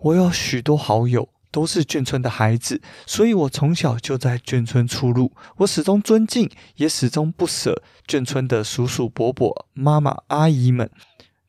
我有许多好友都是眷村的孩子，所以我从小就在眷村出入。我始终尊敬，也始终不舍眷村的叔叔伯伯、妈妈阿姨们。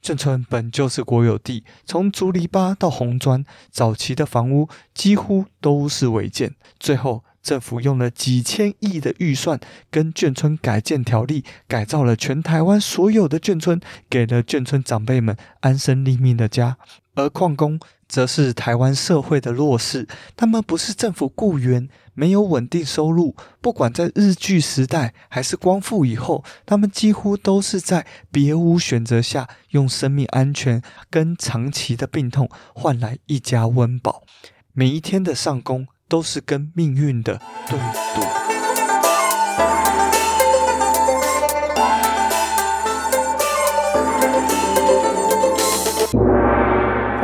眷村本就是国有地，从竹篱笆到红砖，早期的房屋几乎都是违建。最后，政府用了几千亿的预算，跟眷村改建条例改造了全台湾所有的眷村，给了眷村长辈们安身立命的家。而矿工则是台湾社会的弱势，他们不是政府雇员，没有稳定收入。不管在日据时代还是光复以后，他们几乎都是在别无选择下，用生命安全跟长期的病痛换来一家温饱。每一天的上工。都是跟命运的对赌。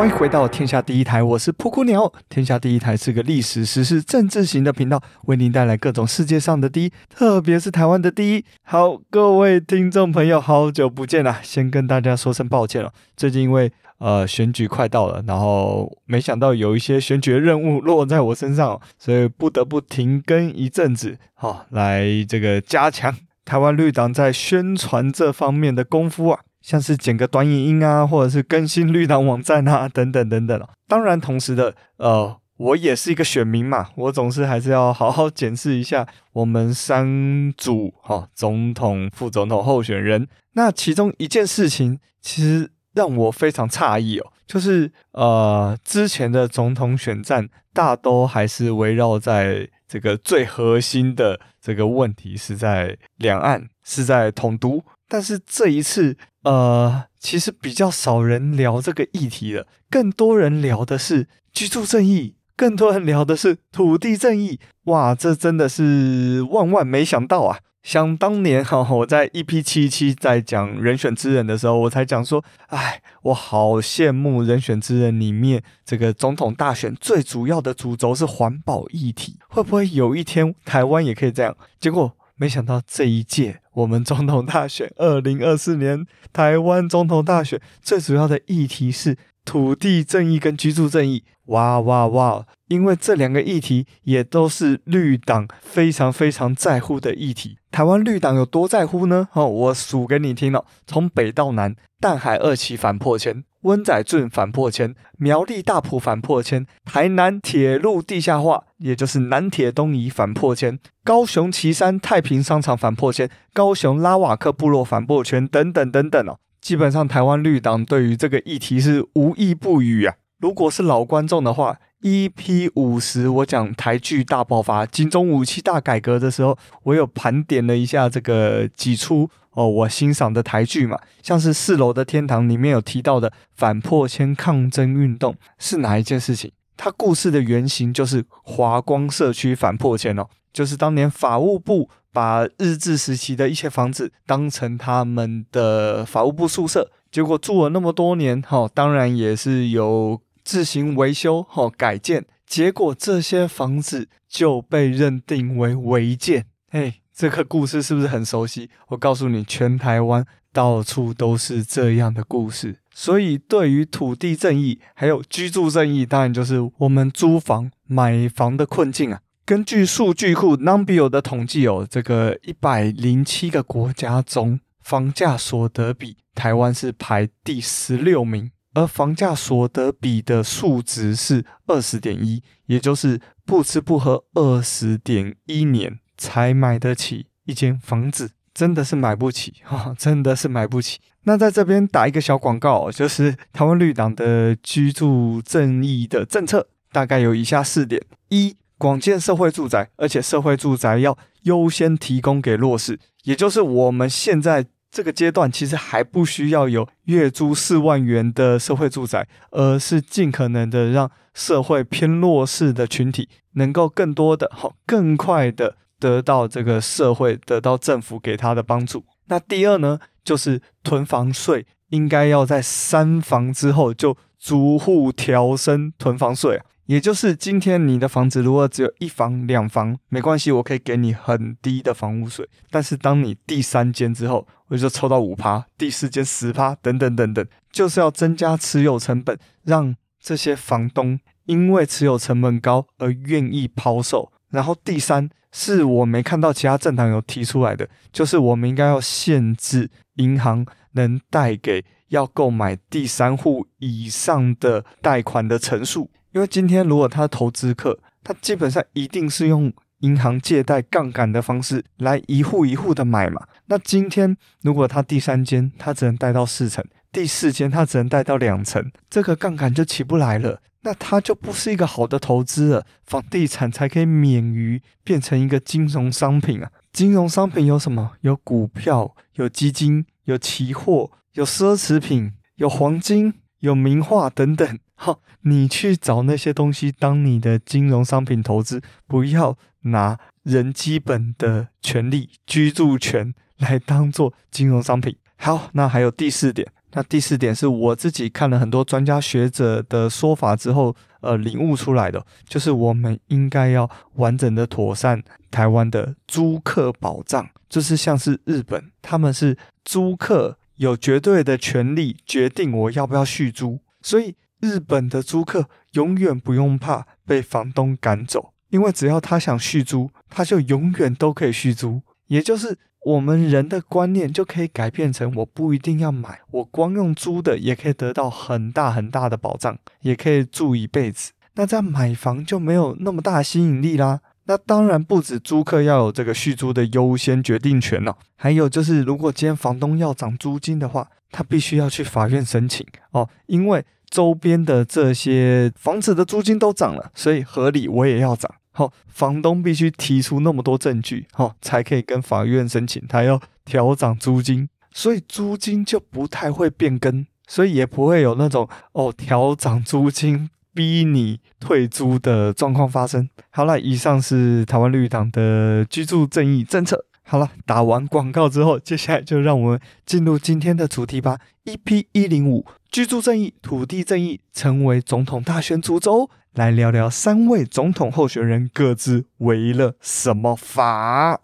欢迎回到天下第一台，我是噗噗鸟。天下第一台是个历史、时事、政治型的频道，为您带来各种世界上的第一，特别是台湾的第一。好，各位听众朋友，好久不见啦，先跟大家说声抱歉了。最近因为呃，选举快到了，然后没想到有一些选举任务落在我身上，所以不得不停更一阵子，好、来这个加强台湾绿党在宣传这方面的功夫啊，像是剪个短影音啊，或者是更新绿党网站啊，等等等等。当然，同时的呃，我也是一个选民嘛，我总是还是要好好检视一下我们三组哈、哦、总统、副总统候选人。那其中一件事情，其实。让我非常诧异哦，就是呃，之前的总统选战大都还是围绕在这个最核心的这个问题是在两岸，是在统独，但是这一次呃，其实比较少人聊这个议题了，更多人聊的是居住正义，更多人聊的是土地正义，哇，这真的是万万没想到啊！想当年哈，我在 EP 七七在讲人选之人的时候，我才讲说，哎，我好羡慕人选之人里面这个总统大选最主要的主轴是环保议题，会不会有一天台湾也可以这样？结果没想到这一届我们总统大选，二零二四年台湾总统大选最主要的议题是土地正义跟居住正义。哇哇哇！因为这两个议题也都是绿党非常非常在乎的议题。台湾绿党有多在乎呢？哦，我数给你听了：从北到南，淡海二期反破迁，温仔圳反破迁，苗栗大埔反破迁，台南铁路地下化，也就是南铁东移反破迁，高雄旗山太平商场反破迁，高雄拉瓦克部落反破迁，等等等等哦。基本上，台湾绿党对于这个议题是无意不语啊。如果是老观众的话，EP 五十我讲台剧大爆发、金钟武器大改革的时候，我有盘点了一下这个几出哦，我欣赏的台剧嘛，像是《四楼的天堂》里面有提到的反破迁抗争运动是哪一件事情？它故事的原型就是华光社区反破迁哦，就是当年法务部把日治时期的一些房子当成他们的法务部宿舍，结果住了那么多年，哈、当然也是有。自行维修或改建，结果这些房子就被认定为违建。嘿，这个故事是不是很熟悉？我告诉你，全台湾到处都是这样的故事。所以，对于土地正义还有居住正义，当然就是我们租房、买房的困境啊。根据数据库 Numbeo 的统计哦，这个一百零七个国家中，房价所得比台湾是排第十六名。而房价所得比的数值是二十点一，也就是不吃不喝二十点一年才买得起一间房子，真的是买不起哈，真的是买不起。那在这边打一个小广告，就是台湾绿党的居住正义的政策，大概有以下四点：一、广建社会住宅，而且社会住宅要优先提供给弱势，也就是我们现在。这个阶段其实还不需要有月租四万元的社会住宅，而是尽可能的让社会偏弱势的群体能够更多的、好更快的得到这个社会得到政府给他的帮助。那第二呢，就是囤房税应该要在三房之后就逐户调升囤房税啊。也就是今天你的房子如果只有一房两房，没关系，我可以给你很低的房屋税。但是当你第三间之后，我就抽到五趴，第四间十趴，等等等等，就是要增加持有成本，让这些房东因为持有成本高而愿意抛售。然后第三是我没看到其他政党有提出来的，就是我们应该要限制银行能贷给要购买第三户以上的贷款的成数，因为今天如果他投资客，他基本上一定是用银行借贷杠杆的方式来一户一户的买嘛。那今天如果他第三间他只能贷到四成，第四间他只能贷到两成，这个杠杆就起不来了。那它就不是一个好的投资了，房地产才可以免于变成一个金融商品啊！金融商品有什么？有股票，有基金，有期货，有奢侈品，有黄金，有名画等等。好，你去找那些东西当你的金融商品投资，不要拿人基本的权利、居住权来当做金融商品。好，那还有第四点。那第四点是我自己看了很多专家学者的说法之后，呃，领悟出来的，就是我们应该要完整的妥善台湾的租客保障，就是像是日本，他们是租客有绝对的权利决定我要不要续租，所以日本的租客永远不用怕被房东赶走，因为只要他想续租，他就永远都可以续租，也就是。我们人的观念就可以改变成，我不一定要买，我光用租的也可以得到很大很大的保障，也可以住一辈子。那这样买房就没有那么大吸引力啦。那当然不止租客要有这个续租的优先决定权了，还有就是，如果今天房东要涨租金的话，他必须要去法院申请哦，因为周边的这些房子的租金都涨了，所以合理我也要涨。好，房东必须提出那么多证据，好，才可以跟法院申请他要调涨租金，所以租金就不太会变更，所以也不会有那种哦调涨租金逼你退租的状况发生。好了，以上是台湾绿党的居住正义政策。好了，打完广告之后，接下来就让我们进入今天的主题吧。EP 一零五，居住正义、土地正义成为总统大选主轴。来聊聊三位总统候选人各自违了什么法？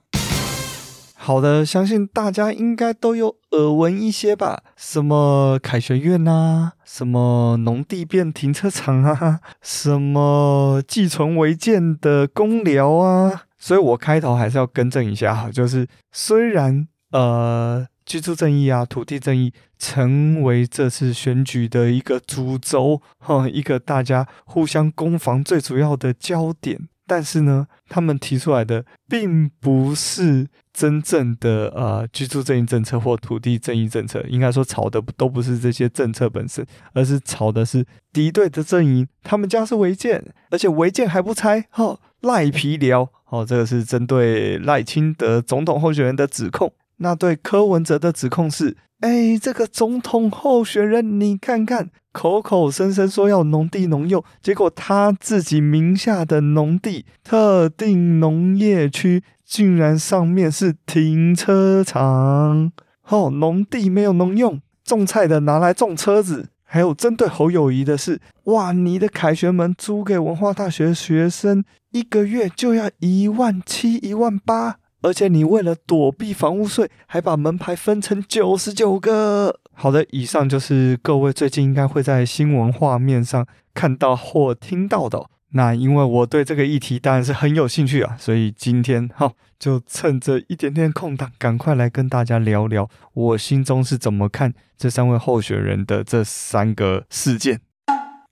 好的，相信大家应该都有耳闻一些吧？什么凯旋苑啊，什么农地变停车场啊，什么寄存违建的公寮啊。所以我开头还是要更正一下哈，就是虽然呃。居住正义啊，土地正义成为这次选举的一个主轴，哈，一个大家互相攻防最主要的焦点。但是呢，他们提出来的并不是真正的呃居住正义政策或土地正义政策，应该说吵的都不是这些政策本身，而是吵的是敌对的阵营，他们家是违建，而且违建还不拆，哈，赖皮聊，哦，这个是针对赖清德总统候选人的指控。那对柯文哲的指控是：哎，这个总统候选人，你看看，口口声声说要农地农用，结果他自己名下的农地特定农业区，竟然上面是停车场。哦，农地没有农用，种菜的拿来种车子。还有针对侯友宜的是：哇，你的凯旋门租给文化大学学生，一个月就要一万七、一万八。而且你为了躲避房屋税，还把门牌分成九十九个。好的，以上就是各位最近应该会在新闻画面上看到或听到的。那因为我对这个议题当然是很有兴趣啊，所以今天哈就趁着一点点空档，赶快来跟大家聊聊我心中是怎么看这三位候选人的这三个事件。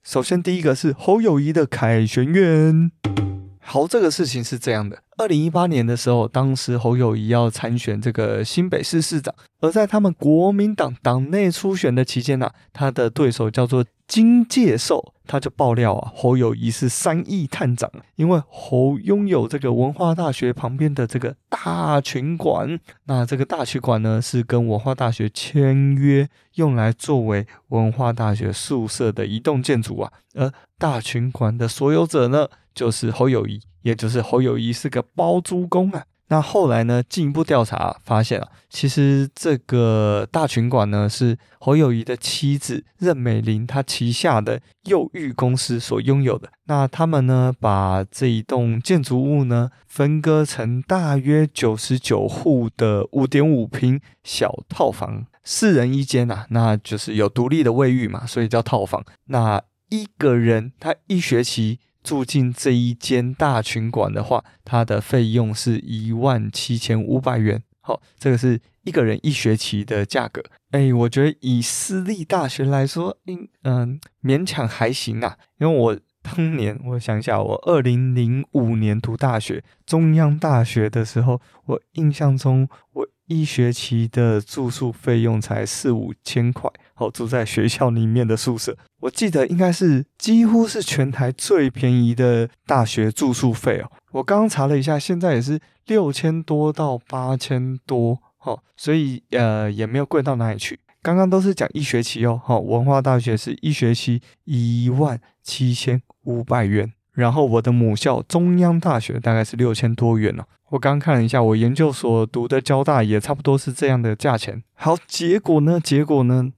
首先，第一个是侯友谊的凯旋院。好，这个事情是这样的。二零一八年的时候，当时侯友宜要参选这个新北市市长，而在他们国民党党内初选的期间呢、他的对手叫做金介寿，他就爆料啊，侯友宜是三亿探长，因为侯拥有这个文化大学旁边的这个大群馆，那这个大群馆呢是跟文化大学签约，用来作为文化大学宿舍的一栋建筑啊，而大群馆的所有者呢，就是侯友宜。也就是侯友宜是个包租公啊。那后来呢，进一步调查发现啊，其实这个大群馆呢是侯友宜的妻子任美玲她旗下的佑育公司所拥有的。那他们呢，把这一栋建筑物呢分割成大约九十九户的五点五坪小套房，四人一间呐，那就是有独立的卫浴嘛，所以叫套房。那一个人他一学期住进这一间大群馆的话，他的费用是一万七千五百元。好，这个是一个人一学期的价格。哎，我觉得以私立大学来说，应嗯勉强还行啊。因为我当年我想一下，我二零零五年读大学，中央大学的时候，我印象中我一学期的住宿费用才四五千块。好，住在学校里面的宿舍，我记得应该是几乎是全台最便宜的大学住宿费哦。我刚刚查了一下，现在也是六千多到八千多。哦，所以呃也没有贵到哪里去。刚刚都是讲一学期哦，好、文化大学是一学期一万七千五百元，然后我的母校中央大学大概是六千多元哦。我刚刚看了一下，我研究所读的交大也差不多是这样的价钱。好，结果呢？结果呢？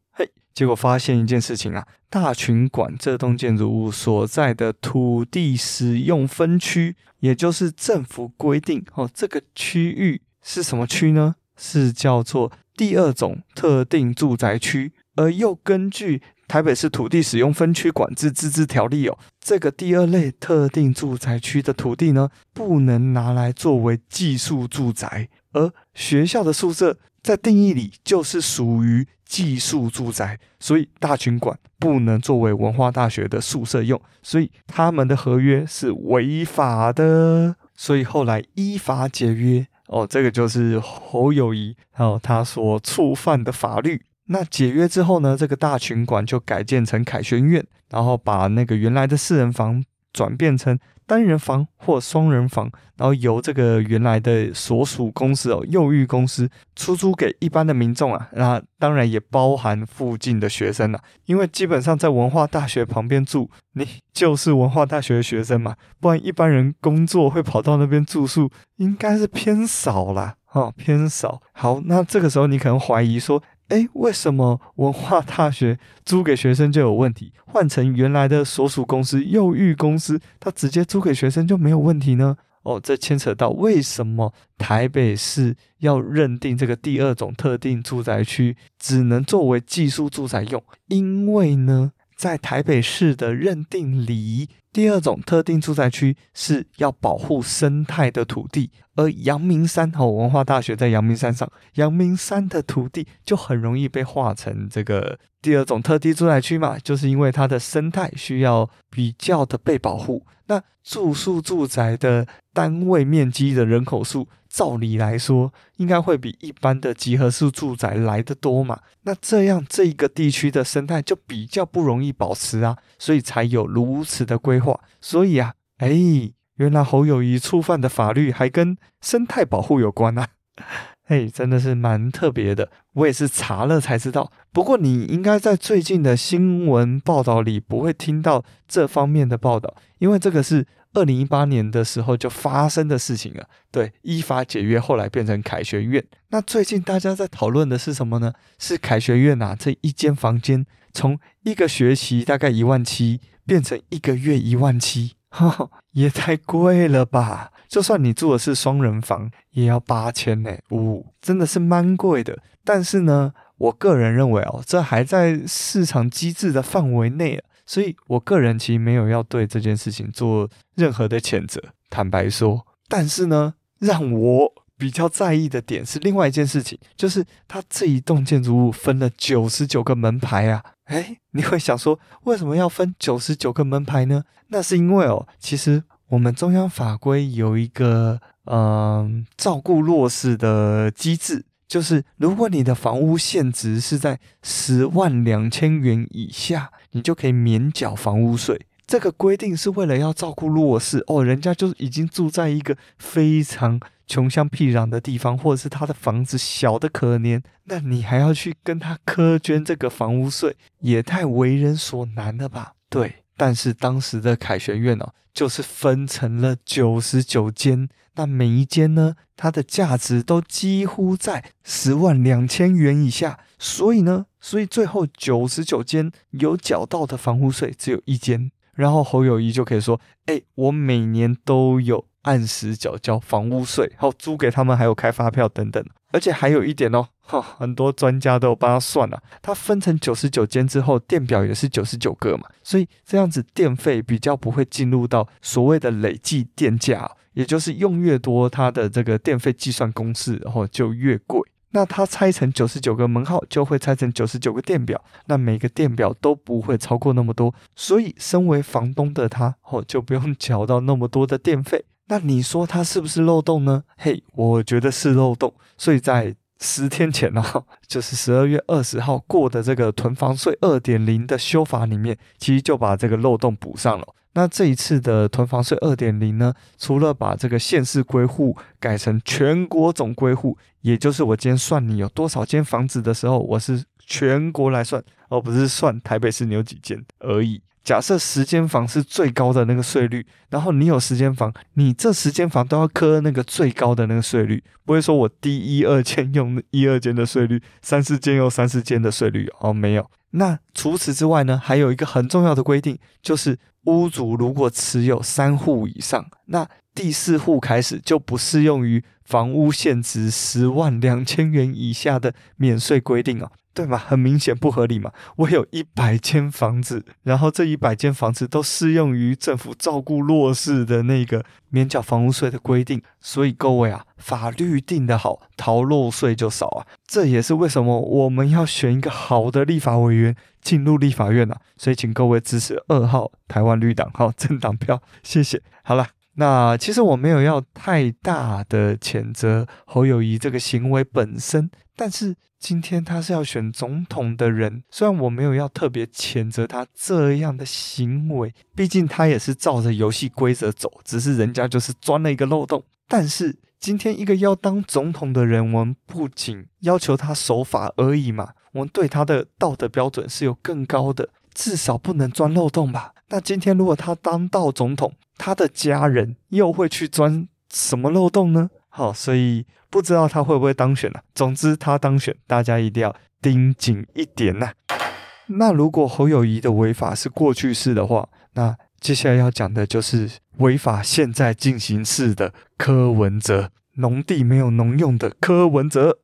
结果发现一件事情啊，大群馆这栋建筑物所在的土地使用分区，也就是政府规定哦，这个区域是什么区呢？是叫做第二种特定住宅区，而又根据台北市土地使用分区管制自治条例哦，这个第二类特定住宅区的土地呢，不能拿来作为寄宿住宅，而学校的宿舍在定义里就是属于寄宿住宅，所以大群馆不能作为文化大学的宿舍用，所以他们的合约是违法的，所以后来依法解约。哦，这个就是侯友宜还有他所触犯的法律。那解约之后呢，这个大群馆就改建成凯旋苑，然后把那个原来的四人房转变成单人房或双人房，然后由这个原来的所属公司哦，幼育公司出租给一般的民众啊，那当然也包含附近的学生了啊，因为基本上在文化大学旁边住，你就是文化大学的学生嘛，不然一般人工作会跑到那边住宿，应该是偏少啦，哦，偏少。好，那这个时候你可能怀疑说，哎，为什么文化大学租给学生就有问题？换成原来的所属公司幼育公司，他直接租给学生就没有问题呢？哦，这牵扯到为什么台北市要认定这个第二种特定住宅区只能作为寄宿住宅用？因为呢，在台北市的认定里，第二种特定住宅区是要保护生态的土地，而阳明山和，文化大学在阳明山上，阳明山的土地就很容易被划成这个第二种特定住宅区嘛，就是因为它的生态需要比较的被保护。那住宿住宅的单位面积的人口数，照理来说应该会比一般的集合式住宅来得多嘛？那这样这一个地区的生态就比较不容易保持啊，所以才有如此的规划。所以啊，哎，原来侯友谊触犯的法律还跟生态保护有关啊！嘿，真的是蛮特别的。我也是查了才知道。不过你应该在最近的新闻报道里不会听到这方面的报道，因为这个是。二零一八年的时候就发生的事情了，对，依法解约，后来变成凯旋苑。那最近大家在讨论的是什么呢？是凯旋苑啊，这一间房间从一个学期大概一万七，变成一个月一万七，哈哈，也太贵了吧！就算你住的是双人房，也要八千呢，呜，真的是蛮贵的。但是呢，我个人认为哦，这还在市场机制的范围内啊。所以，我个人其实没有要对这件事情做任何的谴责，坦白说。但是呢，让我比较在意的点是另外一件事情，就是它这一栋建筑物分了九十九个门牌啊。诶，你会想说，为什么要分九十九个门牌呢？那是因为哦，其实我们中央法规有一个嗯、照顾弱势的机制，就是如果你的房屋现值是在十万两千元以下。你就可以免缴房屋税。这个规定是为了要照顾弱势哦，人家就已经住在一个非常穷乡僻壤的地方，或者是他的房子小的可怜，那你还要去跟他苛捐这个房屋税，也太为人所难了吧？对。但是当时的凯旋苑哦，就是分成了九十九间，那每一间呢，它的价值都几乎在十万两千元以下，所以呢，所以最后九十九间有缴到的房屋税只有一间，然后侯友宜就可以说，哎，我每年都有按时缴交房屋税，还有租给他们，还有开发票等等。而且还有一点哦，哈，很多专家都有帮他算了，他分成九十九间之后，电表也是九十九个嘛，所以这样子电费比较不会进入到所谓的累计电价，也就是用越多，它的这个电费计算公式然后就越贵。那它拆成九十九个门号，就会拆成九十九个电表，那每个电表都不会超过那么多，所以身为房东的他，哦，就不用 缴到那么多的电费。那你说它是不是漏洞呢？嘿，我觉得是漏洞。所以在十天前哦，就是十二月二十号过的这个囤房税二点零的修法里面，其实就把这个漏洞补上了。那这一次的囤房税二点零呢，除了把这个县市归户改成全国总归户，也就是我今天算你有多少间房子的时候，我是全国来算，而不是算台北市你有几间而已。假设十间房是最高的那个税率，然后你有十间房，你这十间房都要科那个最高的那个税率，不会说我第一二间用一二间的税率，三四间用三四间的税率哦，没有。那除此之外呢，还有一个很重要的规定，就是屋主如果持有三户以上，那第四户开始就不适用于房屋现值十万两千元以下的免税规定哦。对嘛，很明显不合理嘛。我有一百间房子，然后这一百间房子都适用于政府照顾弱势的那个免缴房屋税的规定，所以各位啊，法律定得好，逃漏税就少啊。这也是为什么我们要选一个好的立法委员进入立法院啊。所以请各位支持二号台湾绿党号政党票，谢谢。好了，那其实我没有要太大的谴责侯友谊这个行为本身，但是。今天他是要选总统的人，虽然我没有要特别谴责他这样的行为，毕竟他也是照着游戏规则走，只是人家就是钻了一个漏洞。但是今天一个要当总统的人，我们不仅要求他守法而已嘛，我们对他的道德标准是有更高的，至少不能钻漏洞吧？那今天如果他当到总统，他的家人又会去钻什么漏洞呢？好，所以。不知道他会不会当选呢、总之他当选，大家一定要盯紧一点呐、那如果侯友宜的违法是过去式的话，那接下来要讲的就是违法现在进行式的柯文哲，农地没有农用的柯文哲。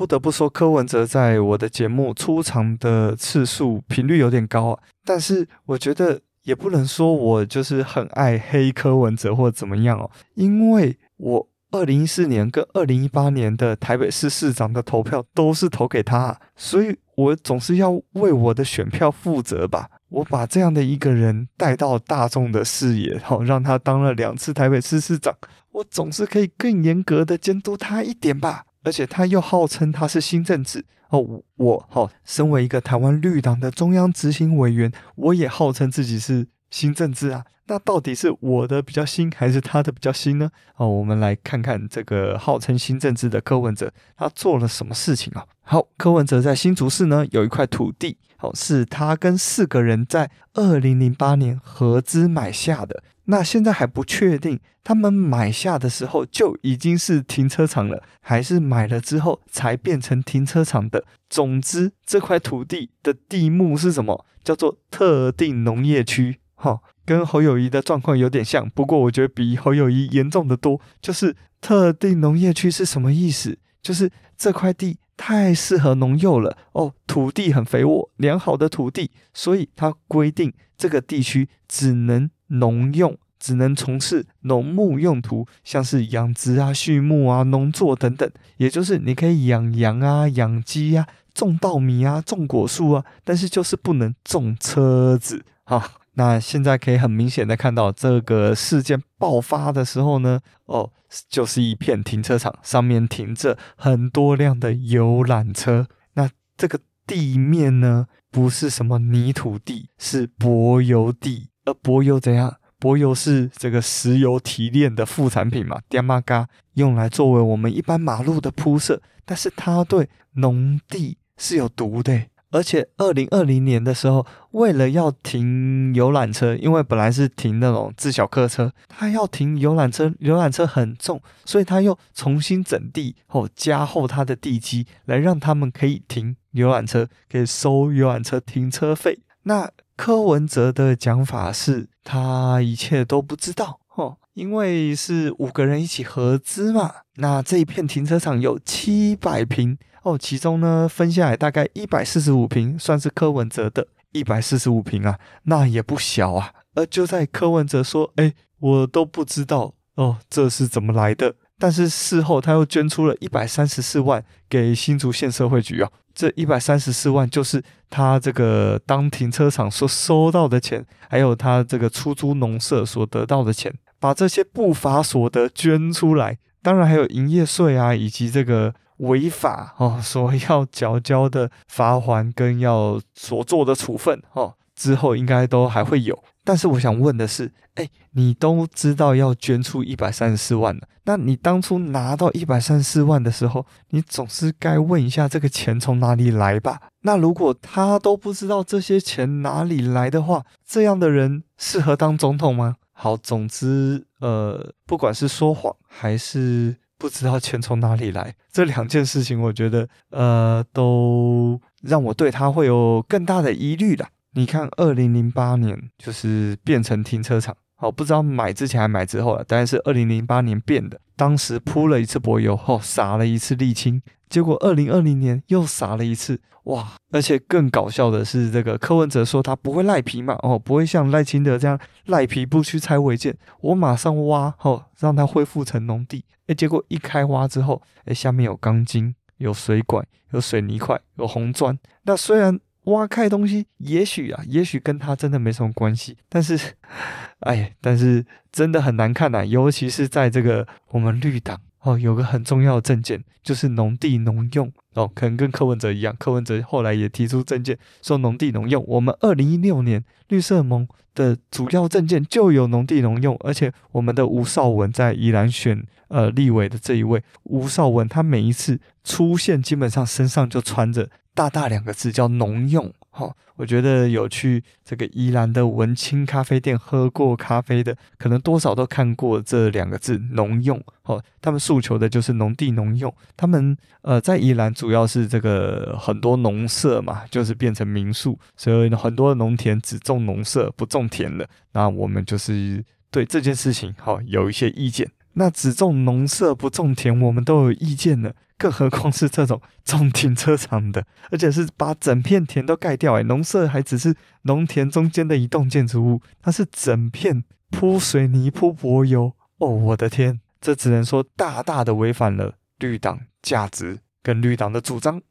不得不说，柯文哲在我的节目出场的次数频率有点高啊，但是我觉得也不能说我就是很爱黑柯文哲或怎么样哦，因为我。二零一四年跟二零一八年的台北市市长的投票都是投给他，所以我总是要为我的选票负责吧。我把这样的一个人带到大众的视野，好让他当了两次台北市市长，我总是可以更严格的监督他一点吧。而且他又号称他是新政治哦，我好身为一个台湾绿党的中央执行委员，我也号称自己是新政治啊。那到底是我的比较新，还是他的比较新呢？哦，我们来看看这个号称新政治的柯文哲，他做了什么事情啊？好，柯文哲在新竹市呢有一块土地，哦，是他跟四个人在二零零八年合资买下的。那现在还不确定，他们买下的时候就已经是停车场了，还是买了之后才变成停车场的？总之，这块土地的地目是什么？叫做特定农业区，哈、跟侯友谊的状况有点像，不过我觉得比侯友谊严重的多。就是特定农业区是什么意思？就是这块地太适合农用了哦，土地很肥沃，良好的土地，所以它规定这个地区只能农用，只能从事农牧用途，像是养殖啊、畜牧啊、农作等等。也就是你可以养羊啊、养鸡啊、种稻米啊、种果树啊，但是就是不能种车子啊。那现在可以很明显的看到，这个事件爆发的时候呢，哦，就是一片停车场，上面停着很多辆的游览车。那这个地面呢，不是什么泥土地，是柏油地。柏油怎样？柏油是这个石油提炼的副产品嘛，爹妈嘎，用来作为我们一般马路的铺设。但是它对农地是有毒的。而且，二零二零年的时候，为了要停游览车，因为本来是停那种自小客车，他要停游览车，游览车很重，所以他又重新整地后加厚他的地基，来让他们可以停游览车，可以收游览车停车费。那柯文哲的讲法是，他一切都不知道，哦，因为是五个人一起合资嘛。那这一片停车场有七百坪哦，其中呢分下来大概一百四十五坪算是柯文哲的，一百四十五坪啊，那也不小啊。而就在柯文哲说：“哎，我都不知道哦，这是怎么来的？”但是事后他又捐出了一百三十四万给新竹县社会局啊，这一百三十四万就是他这个当停车场所收到的钱，还有他这个出租农舍所得到的钱，把这些不法所得捐出来，当然还有营业税啊，以及这个违法哦所要缴交的罚锾跟要所做的处分哦，之后应该都还会有。但是我想问的是，哎，你都知道要捐出一百三十四万了，那你当初拿到一百三十四万的时候，你总是该问一下这个钱从哪里来吧？那如果他都不知道这些钱哪里来的话，这样的人适合当总统吗？好，总之，呃，不管是说谎还是不知道钱从哪里来，这两件事情，我觉得，呃，都让我对他会有更大的疑虑了。你看，二零零八年就是变成停车场，好，不知道买之前还买之后了，但是二零零八年变的。当时铺了一次柏油后，撒了一次沥青，结果二零二零年又撒了一次，哇！而且更搞笑的是，这个柯文哲说他不会赖皮嘛，哦，不会像赖清德这样赖皮不去拆违建，我马上挖，哦，让它恢复成农地。诶，结果一开挖之后，诶，下面有钢筋、有水管、有水泥块、有红砖。那虽然。挖开东西，也许啊，也许跟他真的没什么关系。但是，哎，但是真的很难看呐、啊，尤其是在这个我们绿党哦，有个很重要的政见，就是农地农用哦，可能跟柯文哲一样，柯文哲后来也提出政见说农地农用。我们二零一六年绿色盟的主要政见就有农地农用，而且我们的吴少文在宜兰选呃立委的这一位吴少文，他每一次出现，基本上身上就穿着。大大两个字叫农用，哈，我觉得有去这个宜兰的文青咖啡店喝过咖啡的，可能多少都看过这两个字农用，哈，他们诉求的就是农地农用，他们呃在宜兰主要是这个很多农舍嘛，就是变成民宿，所以很多农田只种农舍不种田了，那我们就是对这件事情哈有一些意见，那只种农舍不种田，我们都有意见了。更何况是这种种停车场的，而且是把整片田都盖掉。哎，农舍还只是农田中间的一栋建筑物，它是整片铺水泥、铺柏油。哦，我的天，这只能说大大的违反了绿党价值跟绿党的主张。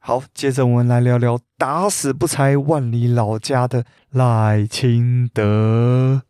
好，接着我们来聊聊打死不拆万里老家的赖清德。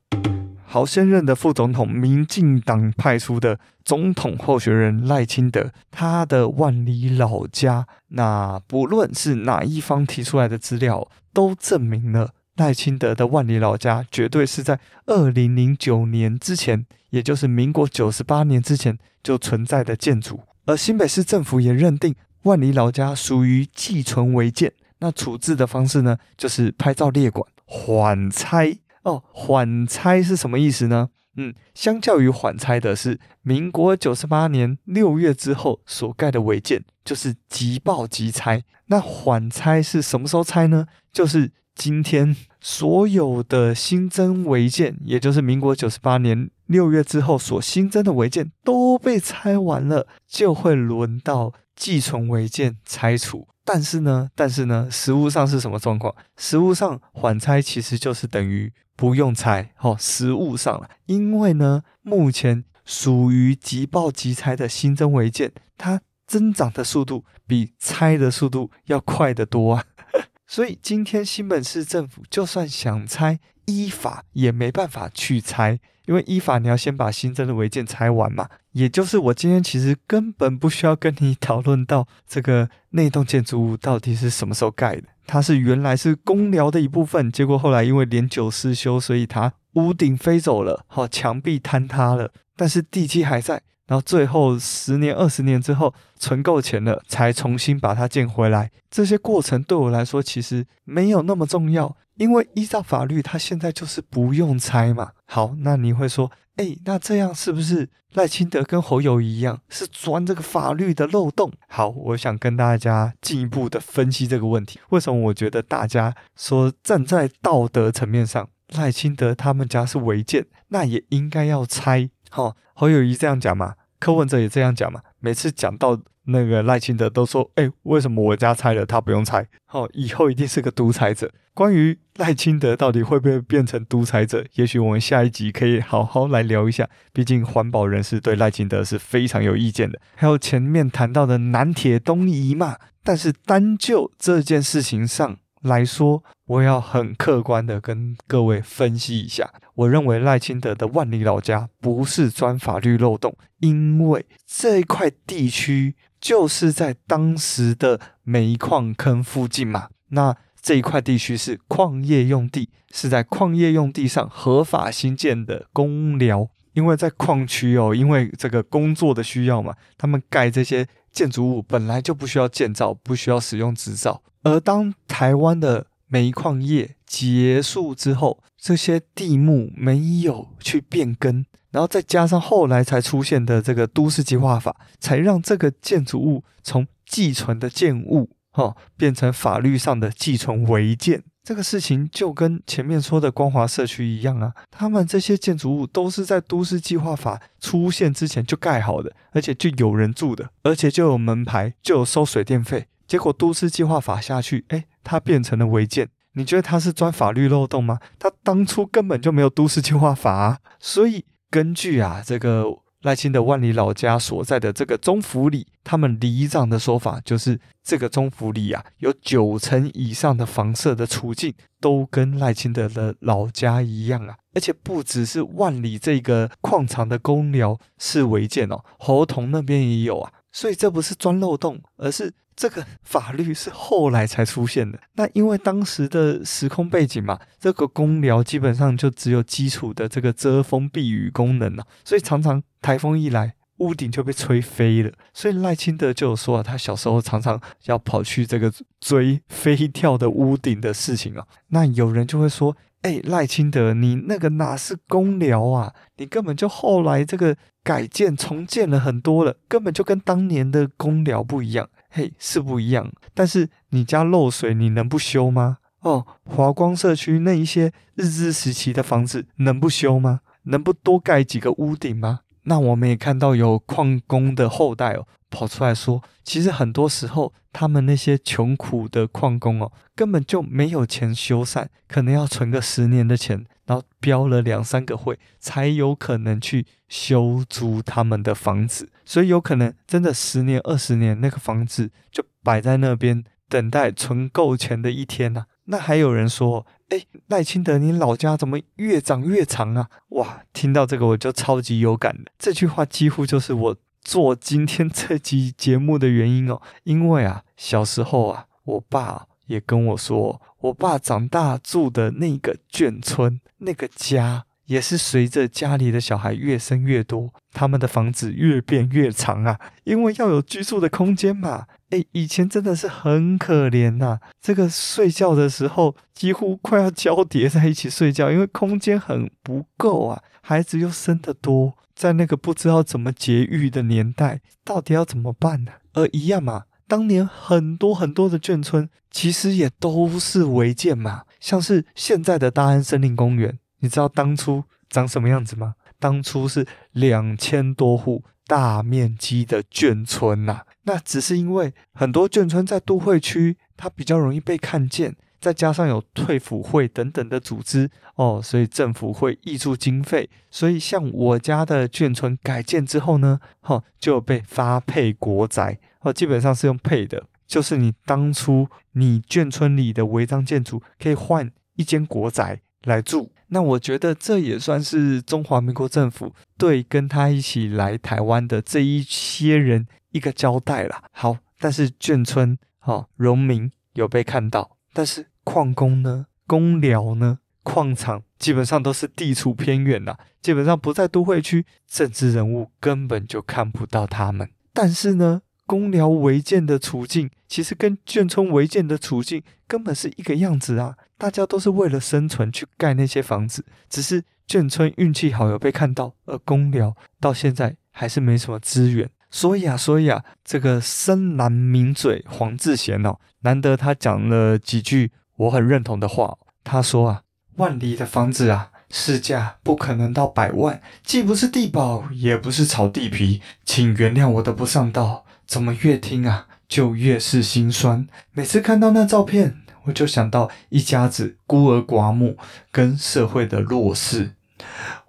好，现任的副总统，民进党派出的总统候选人赖清德，他的万里老家，那不论是哪一方提出来的资料，都证明了赖清德的万里老家绝对是在二零零九年之前，也就是民国九十八年之前就存在的建筑。而新北市政府也认定万里老家属于寄存违建，那处置的方式呢，就是拍照列管，缓拆。哦，缓拆是什么意思呢？嗯，相较于缓拆的是民国九十八年六月之后所盖的违建，就是即报即拆。那缓拆是什么时候拆呢？就是今天所有的新增违建，也就是民国九十八年六月之后所新增的违建都被拆完了，就会轮到寄存违建拆除。但是呢，但是呢，实物上是什么状况？实物上缓拆其实就是等于。不用拆，哦，实物上了，因为呢，目前属于即报即拆的新增违建，它增长的速度比拆的速度要快得多啊，所以今天新北市政府就算想拆，依法也没办法去拆，因为依法你要先把新增的违建拆完嘛，也就是我今天其实根本不需要跟你讨论到这个那栋建筑物到底是什么时候盖的。它是原来是公寮的一部分，结果后来因为年久失修，所以它屋顶飞走了，好，墙壁坍塌了，但是地基还在。然后最后十年、二十年之后存够钱了，才重新把它建回来。这些过程对我来说其实没有那么重要，因为依照法律，它现在就是不用拆嘛。好，那你会说，哎，那这样是不是赖清德跟侯友宜一样，是钻这个法律的漏洞？好，我想跟大家进一步的分析这个问题。为什么我觉得大家说站在道德层面上，赖清德他们家是违建，那也应该要拆。好，侯友宜这样讲嘛，柯文哲也这样讲嘛。每次讲到那个赖清德，都说：“哎，为什么我家拆了，他不用拆？”好，以后一定是个独裁者。关于赖清德到底会不会变成独裁者，也许我们下一集可以好好来聊一下。毕竟环保人士对赖清德是非常有意见的。还有前面谈到的南铁东移嘛，但是单就这件事情上。来说，我要很客观的跟各位分析一下。我认为赖清德的万里老家不是钻法律漏洞，因为这一块地区就是在当时的煤矿坑附近嘛。那这一块地区是矿业用地，是在矿业用地上合法兴建的工寮。因为在矿区哦，因为这个工作的需要嘛，他们盖这些建筑物本来就不需要建造，不需要使用执照。而当台湾的煤矿业结束之后，这些地目没有去变更，然后再加上后来才出现的这个都市计划法，才让这个建筑物从寄存的建物，哦，变成法律上的寄存违建。这个事情就跟前面说的光华社区一样啊，他们这些建筑物都是在都市计划法出现之前就盖好的，而且就有人住的，而且就有门牌，就有收水电费。结果都市计划法下去，哎，它变成了违建。你觉得它是钻法律漏洞吗？它当初根本就没有都市计划法啊。所以根据啊这个赖清德万里老家所在的这个中福里，他们里长的说法就是，这个中福里啊有九成以上的房舍的处境都跟赖清德的老家一样啊，而且不只是万里这个矿场的公寮是违建哦，侯桐那边也有啊。所以这不是钻漏洞，而是这个法律是后来才出现的。那因为当时的时空背景嘛，这个公寮基本上就只有基础的这个遮风避雨功能了，所以常常台风一来，屋顶就被吹飞了。所以赖清德就有说啊，他小时候常常要跑去这个追飞跳的屋顶的事情啊。那有人就会说。哎，赖清德，你那个哪是公寮啊？你根本就后来这个改建重建了很多了，根本就跟当年的公寮不一样。嘿，是不一样。但是你家漏水，你能不修吗？哦，华光社区那一些日治时期的房子，能不修吗？能不多盖几个屋顶吗？那我们也看到有矿工的后代哦。跑出来说，其实很多时候他们那些穷苦的矿工哦，根本就没有钱修缮，可能要存个十年的钱，然后标了两三个会，才有可能去修租他们的房子。所以有可能真的十年、二十年，那个房子就摆在那边，等待存够钱的一天呐、那还有人说，哎，赖清德，你老家怎么越长越长啊？哇，听到这个我就超级有感的，这句话几乎就是我。做今天这期节目的原因哦，因为啊，小时候啊，我爸也跟我说，我爸长大住的那个眷村，那个家也是随着家里的小孩越生越多，他们的房子越变越长啊，因为要有居住的空间嘛。诶，以前真的是很可怜呐，这个睡觉的时候几乎快要交叠在一起睡觉，因为空间很不够啊，孩子又生得多。在那个不知道怎么节育的年代，到底要怎么办呢？而一样嘛，当年很多很多的眷村，其实也都是违建嘛。像是现在的大安森林公园，你知道当初长什么样子吗？当初是两千多户大面积的眷村呐。那只是因为很多眷村在都会区，它比较容易被看见。再加上有退辅会等等的组织哦，所以政府会挹注经费，所以像我家的眷村改建之后呢，哈、就被发配国宅哦，基本上是用配的，就是你当初你眷村里的违章建筑可以换一间国宅来住。那我觉得这也算是中华民国政府对跟他一起来台湾的这一些人一个交代啦。好，但是眷村哈，荣民有被看到，但是。矿工呢？工寮呢？矿场基本上都是地处偏远呐，基本上不在都会区，政治人物根本就看不到他们。但是呢，工寮违建的处境，其实跟眷村违建的处境根本是一个样子啊！大家都是为了生存去盖那些房子，只是眷村运气好有被看到，而公寮到现在还是没什么资源。所以啊，所以啊，这个深蓝名嘴黄智贤哦，难得他讲了几句。我很认同的话，他说啊，万里的房子啊，市价不可能到百万，既不是地堡，也不是炒地皮，请原谅我的不上道。怎么越听啊，就越是心酸。每次看到那照片，我就想到一家子孤儿寡母跟社会的弱势。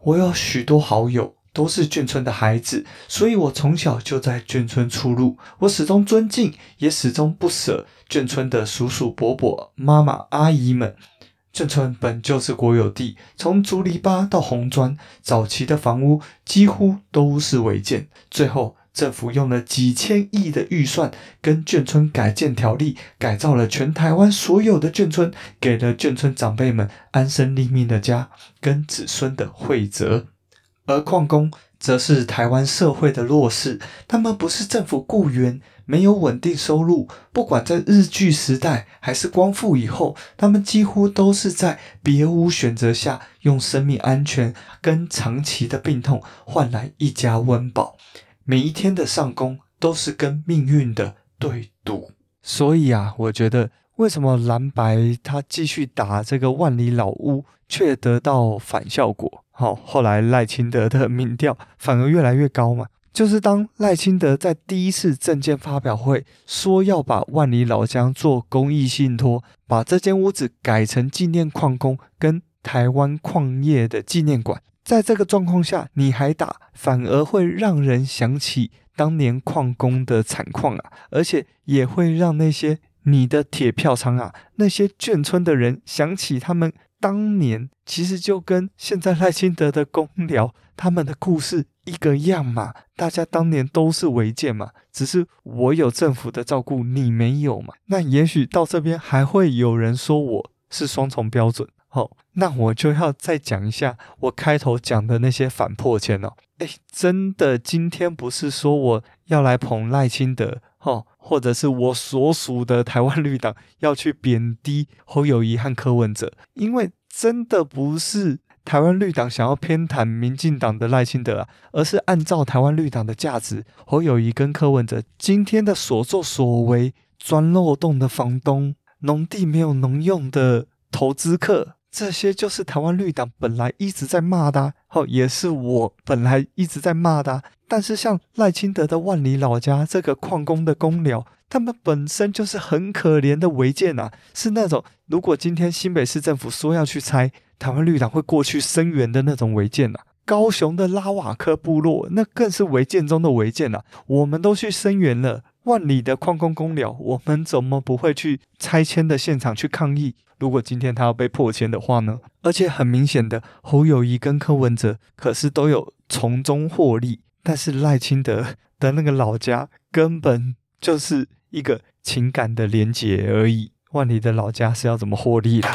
我有许多好友都是眷村的孩子，所以我从小就在眷村出入。我始终尊敬，也始终不舍眷村的叔叔伯伯、妈妈阿姨们。眷村本就是国有地，从竹篱笆到红砖，早期的房屋几乎都是违建。最后，政府用了几千亿的预算，跟眷村改建条例改造了全台湾所有的眷村，给了眷村长辈们安身立命的家跟子孙的惠泽。而矿工则是台湾社会的弱势，他们不是政府雇员。没有稳定收入，不管在日据时代还是光复以后，他们几乎都是在别无选择下，用生命安全跟长期的病痛换来一家温饱。每一天的上工都是跟命运的对赌。所以啊，我觉得为什么蓝白他继续打这个万里老屋，却得到反效果？好，后来赖清德的民调反而越来越高嘛。就是当赖清德在第一次政见发表会说要把万里老江做公益信托，把这间屋子改成纪念矿工跟台湾矿业的纪念馆，在这个状况下你还打，反而会让人想起当年矿工的惨况啊，而且也会让那些你的铁票仓啊，那些眷村的人想起他们当年，其实就跟现在赖清德的公寮他们的故事。一个样嘛，大家当年都是违建嘛，只是我有政府的照顾，你没有嘛。那也许到这边还会有人说我是双重标准，好，那我就要再讲一下我开头讲的那些反迫迁哦。诶，真的，今天不是说我要来捧赖清德，哦，或者是我所属的台湾绿党要去贬低侯友谊和柯文哲，因为真的不是。台湾绿党想要偏袒民进党的赖清德啊，而是按照台湾绿党的价值，侯友谊跟柯文哲今天的所作所为，钻漏洞的房东，农地没有农用的投资客，这些就是台湾绿党本来一直在骂的，哦，也是我本来一直在骂的。但是像赖清德的万里老家这个矿工的工寮，他们本身就是很可怜的违建啊，是那种如果今天新北市政府说要去拆。台湾绿党会过去声援的那种违建呐，高雄的拉瓦克部落那更是违建中的违建呐，我们都去声援了。万里的矿工工寮，我们怎么不会去拆迁的现场去抗议？如果今天他要被迫迁的话呢？而且很明显的，侯友谊跟柯文哲可是都有从中获利，但是赖清德的那个老家根本就是一个情感的连结而已。万里的老家是要怎么获利的？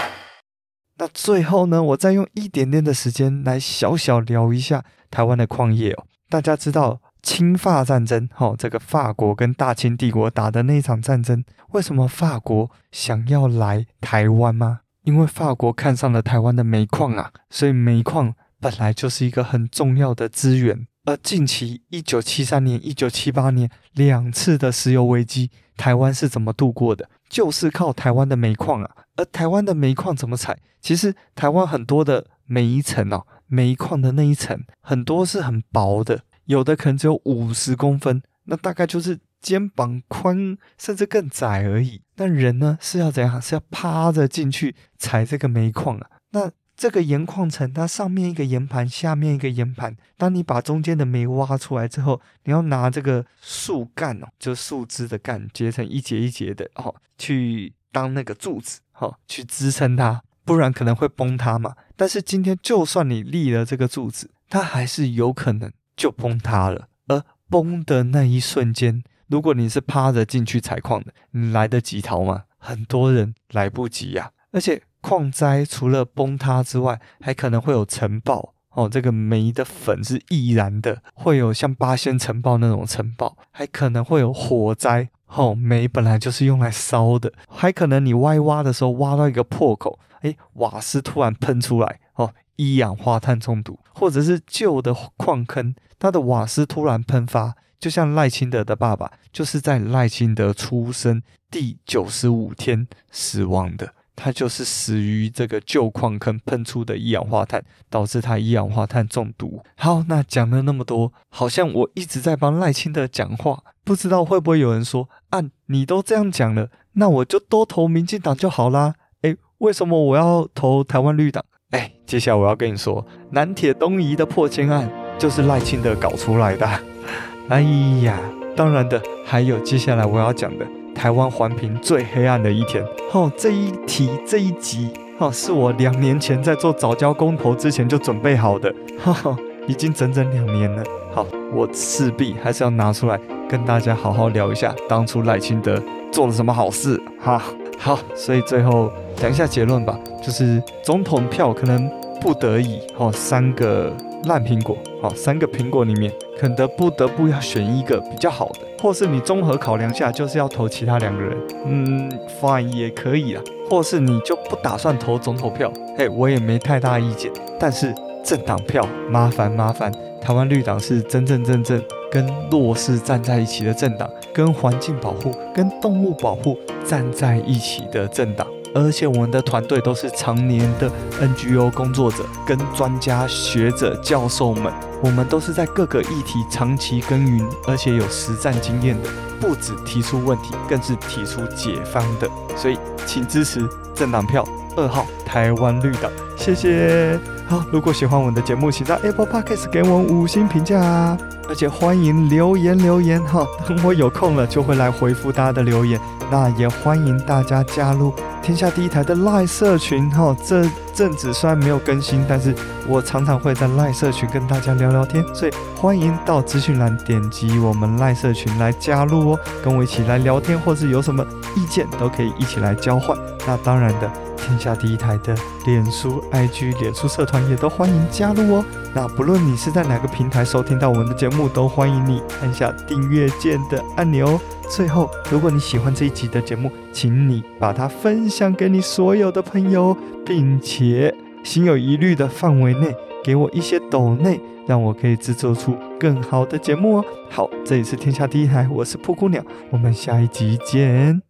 那最后呢，我再用一点点的时间来小小聊一下台湾的矿业哦。大家知道清法战争，哈、哦，这个法国跟大清帝国打的那一场战争，为什么法国想要来台湾吗？因为法国看上了台湾的煤矿啊，所以煤矿本来就是一个很重要的资源。而近期一九七三年、一九七八年两次的石油危机，台湾是怎么度过的？就是靠台湾的煤矿啊。而台湾的煤矿怎么采？其实台湾很多的煤层哦，煤矿的那一层很多是很薄的，有的可能只有五十公分，那大概就是肩膀宽，甚至更窄而已。那人呢是要怎样？是要趴着进去采这个煤矿啊？那这个盐矿层，它上面一个盐盘，下面一个盐盘。当你把中间的煤挖出来之后，你要拿这个树干哦，就树枝的干，结成一节一节的哦，去当那个柱子。好，去支撑它，不然可能会崩塌嘛。但是今天，就算你立了这个柱子，它还是有可能就崩塌了。而崩的那一瞬间，如果你是趴着进去采矿的，你来得及逃吗？很多人来不及呀、而且矿灾除了崩塌之外，还可能会有尘爆哦。这个煤的粉是易燃的，会有像八仙尘爆那种尘爆，还可能会有火灾。哦，煤本来就是用来烧的，还可能你挖挖的时候挖到一个破口，哎，瓦斯突然喷出来，哦，一氧化碳中毒，或者是旧的矿坑，它的瓦斯突然喷发，就像赖清德的爸爸，就是在赖清德出生第九十五天死亡的。他就是死于这个旧矿坑喷出的一氧化碳，导致他一氧化碳中毒。好，那讲了那么多，好像我一直在帮赖清德讲话，不知道会不会有人说啊，你都这样讲了，那我就多投民进党就好啦。诶，为什么我要投台湾绿党？诶，接下来我要跟你说，南铁东移的破千案就是赖清德搞出来的。哎呀，当然的，还有接下来我要讲的。台湾环评最黑暗的一天，哦，这一题这一集，哦，是我两年前在做早教公投之前就准备好的，哈 哈，已经整整两年了。好，我势必还是要拿出来跟大家好好聊一下，当初赖清德做了什么好事，哈。好，所以最后讲一下结论吧，就是总统票可能不得已，哦，三个。烂苹果，好，三个苹果里面，可能不得不要选一个比较好的，或是你综合考量下，就是要投其他两个人，嗯，fine 也可以啊，或是你就不打算投总统票，嘿，我也没太大意见。但是政党票，麻烦麻烦，台湾绿党是真真正正跟弱势站在一起的政党，跟环境保护、跟动物保护站在一起的政党。而且我们的团队都是常年的 NGO 工作者，跟专家学者、教授们，我们都是在各个议题长期耕耘，而且有实战经验的，不止提出问题，更是提出解方的。所以，请支持政党票二号台湾绿党，谢谢。好，如果喜欢我们的节目，请在 Apple Podcast 给我们五星评价啊！而且欢迎留言留言哈，等 我有空了就会来回复大家的留言。那也欢迎大家加入天下第一台的赖社群哈。这阵子虽然没有更新，但是我常常会在赖社群跟大家聊聊天，所以欢迎到资讯栏点击我们赖社群来加入哦，跟我一起来聊天，或是有什么意见都可以一起来交换。那当然的。天下第一台的脸书、IG、脸书社团也都欢迎加入哦。那不论你是在哪个平台收听到我们的节目，都欢迎你按下订阅键的按钮。最后，如果你喜欢这一集的节目，请你把它分享给你所有的朋友，并且心有疑虑的范围内给我一些抖内，让我可以制作出更好的节目哦。好，这里是天下第一台，我是噗噗鸟，我们下一集见。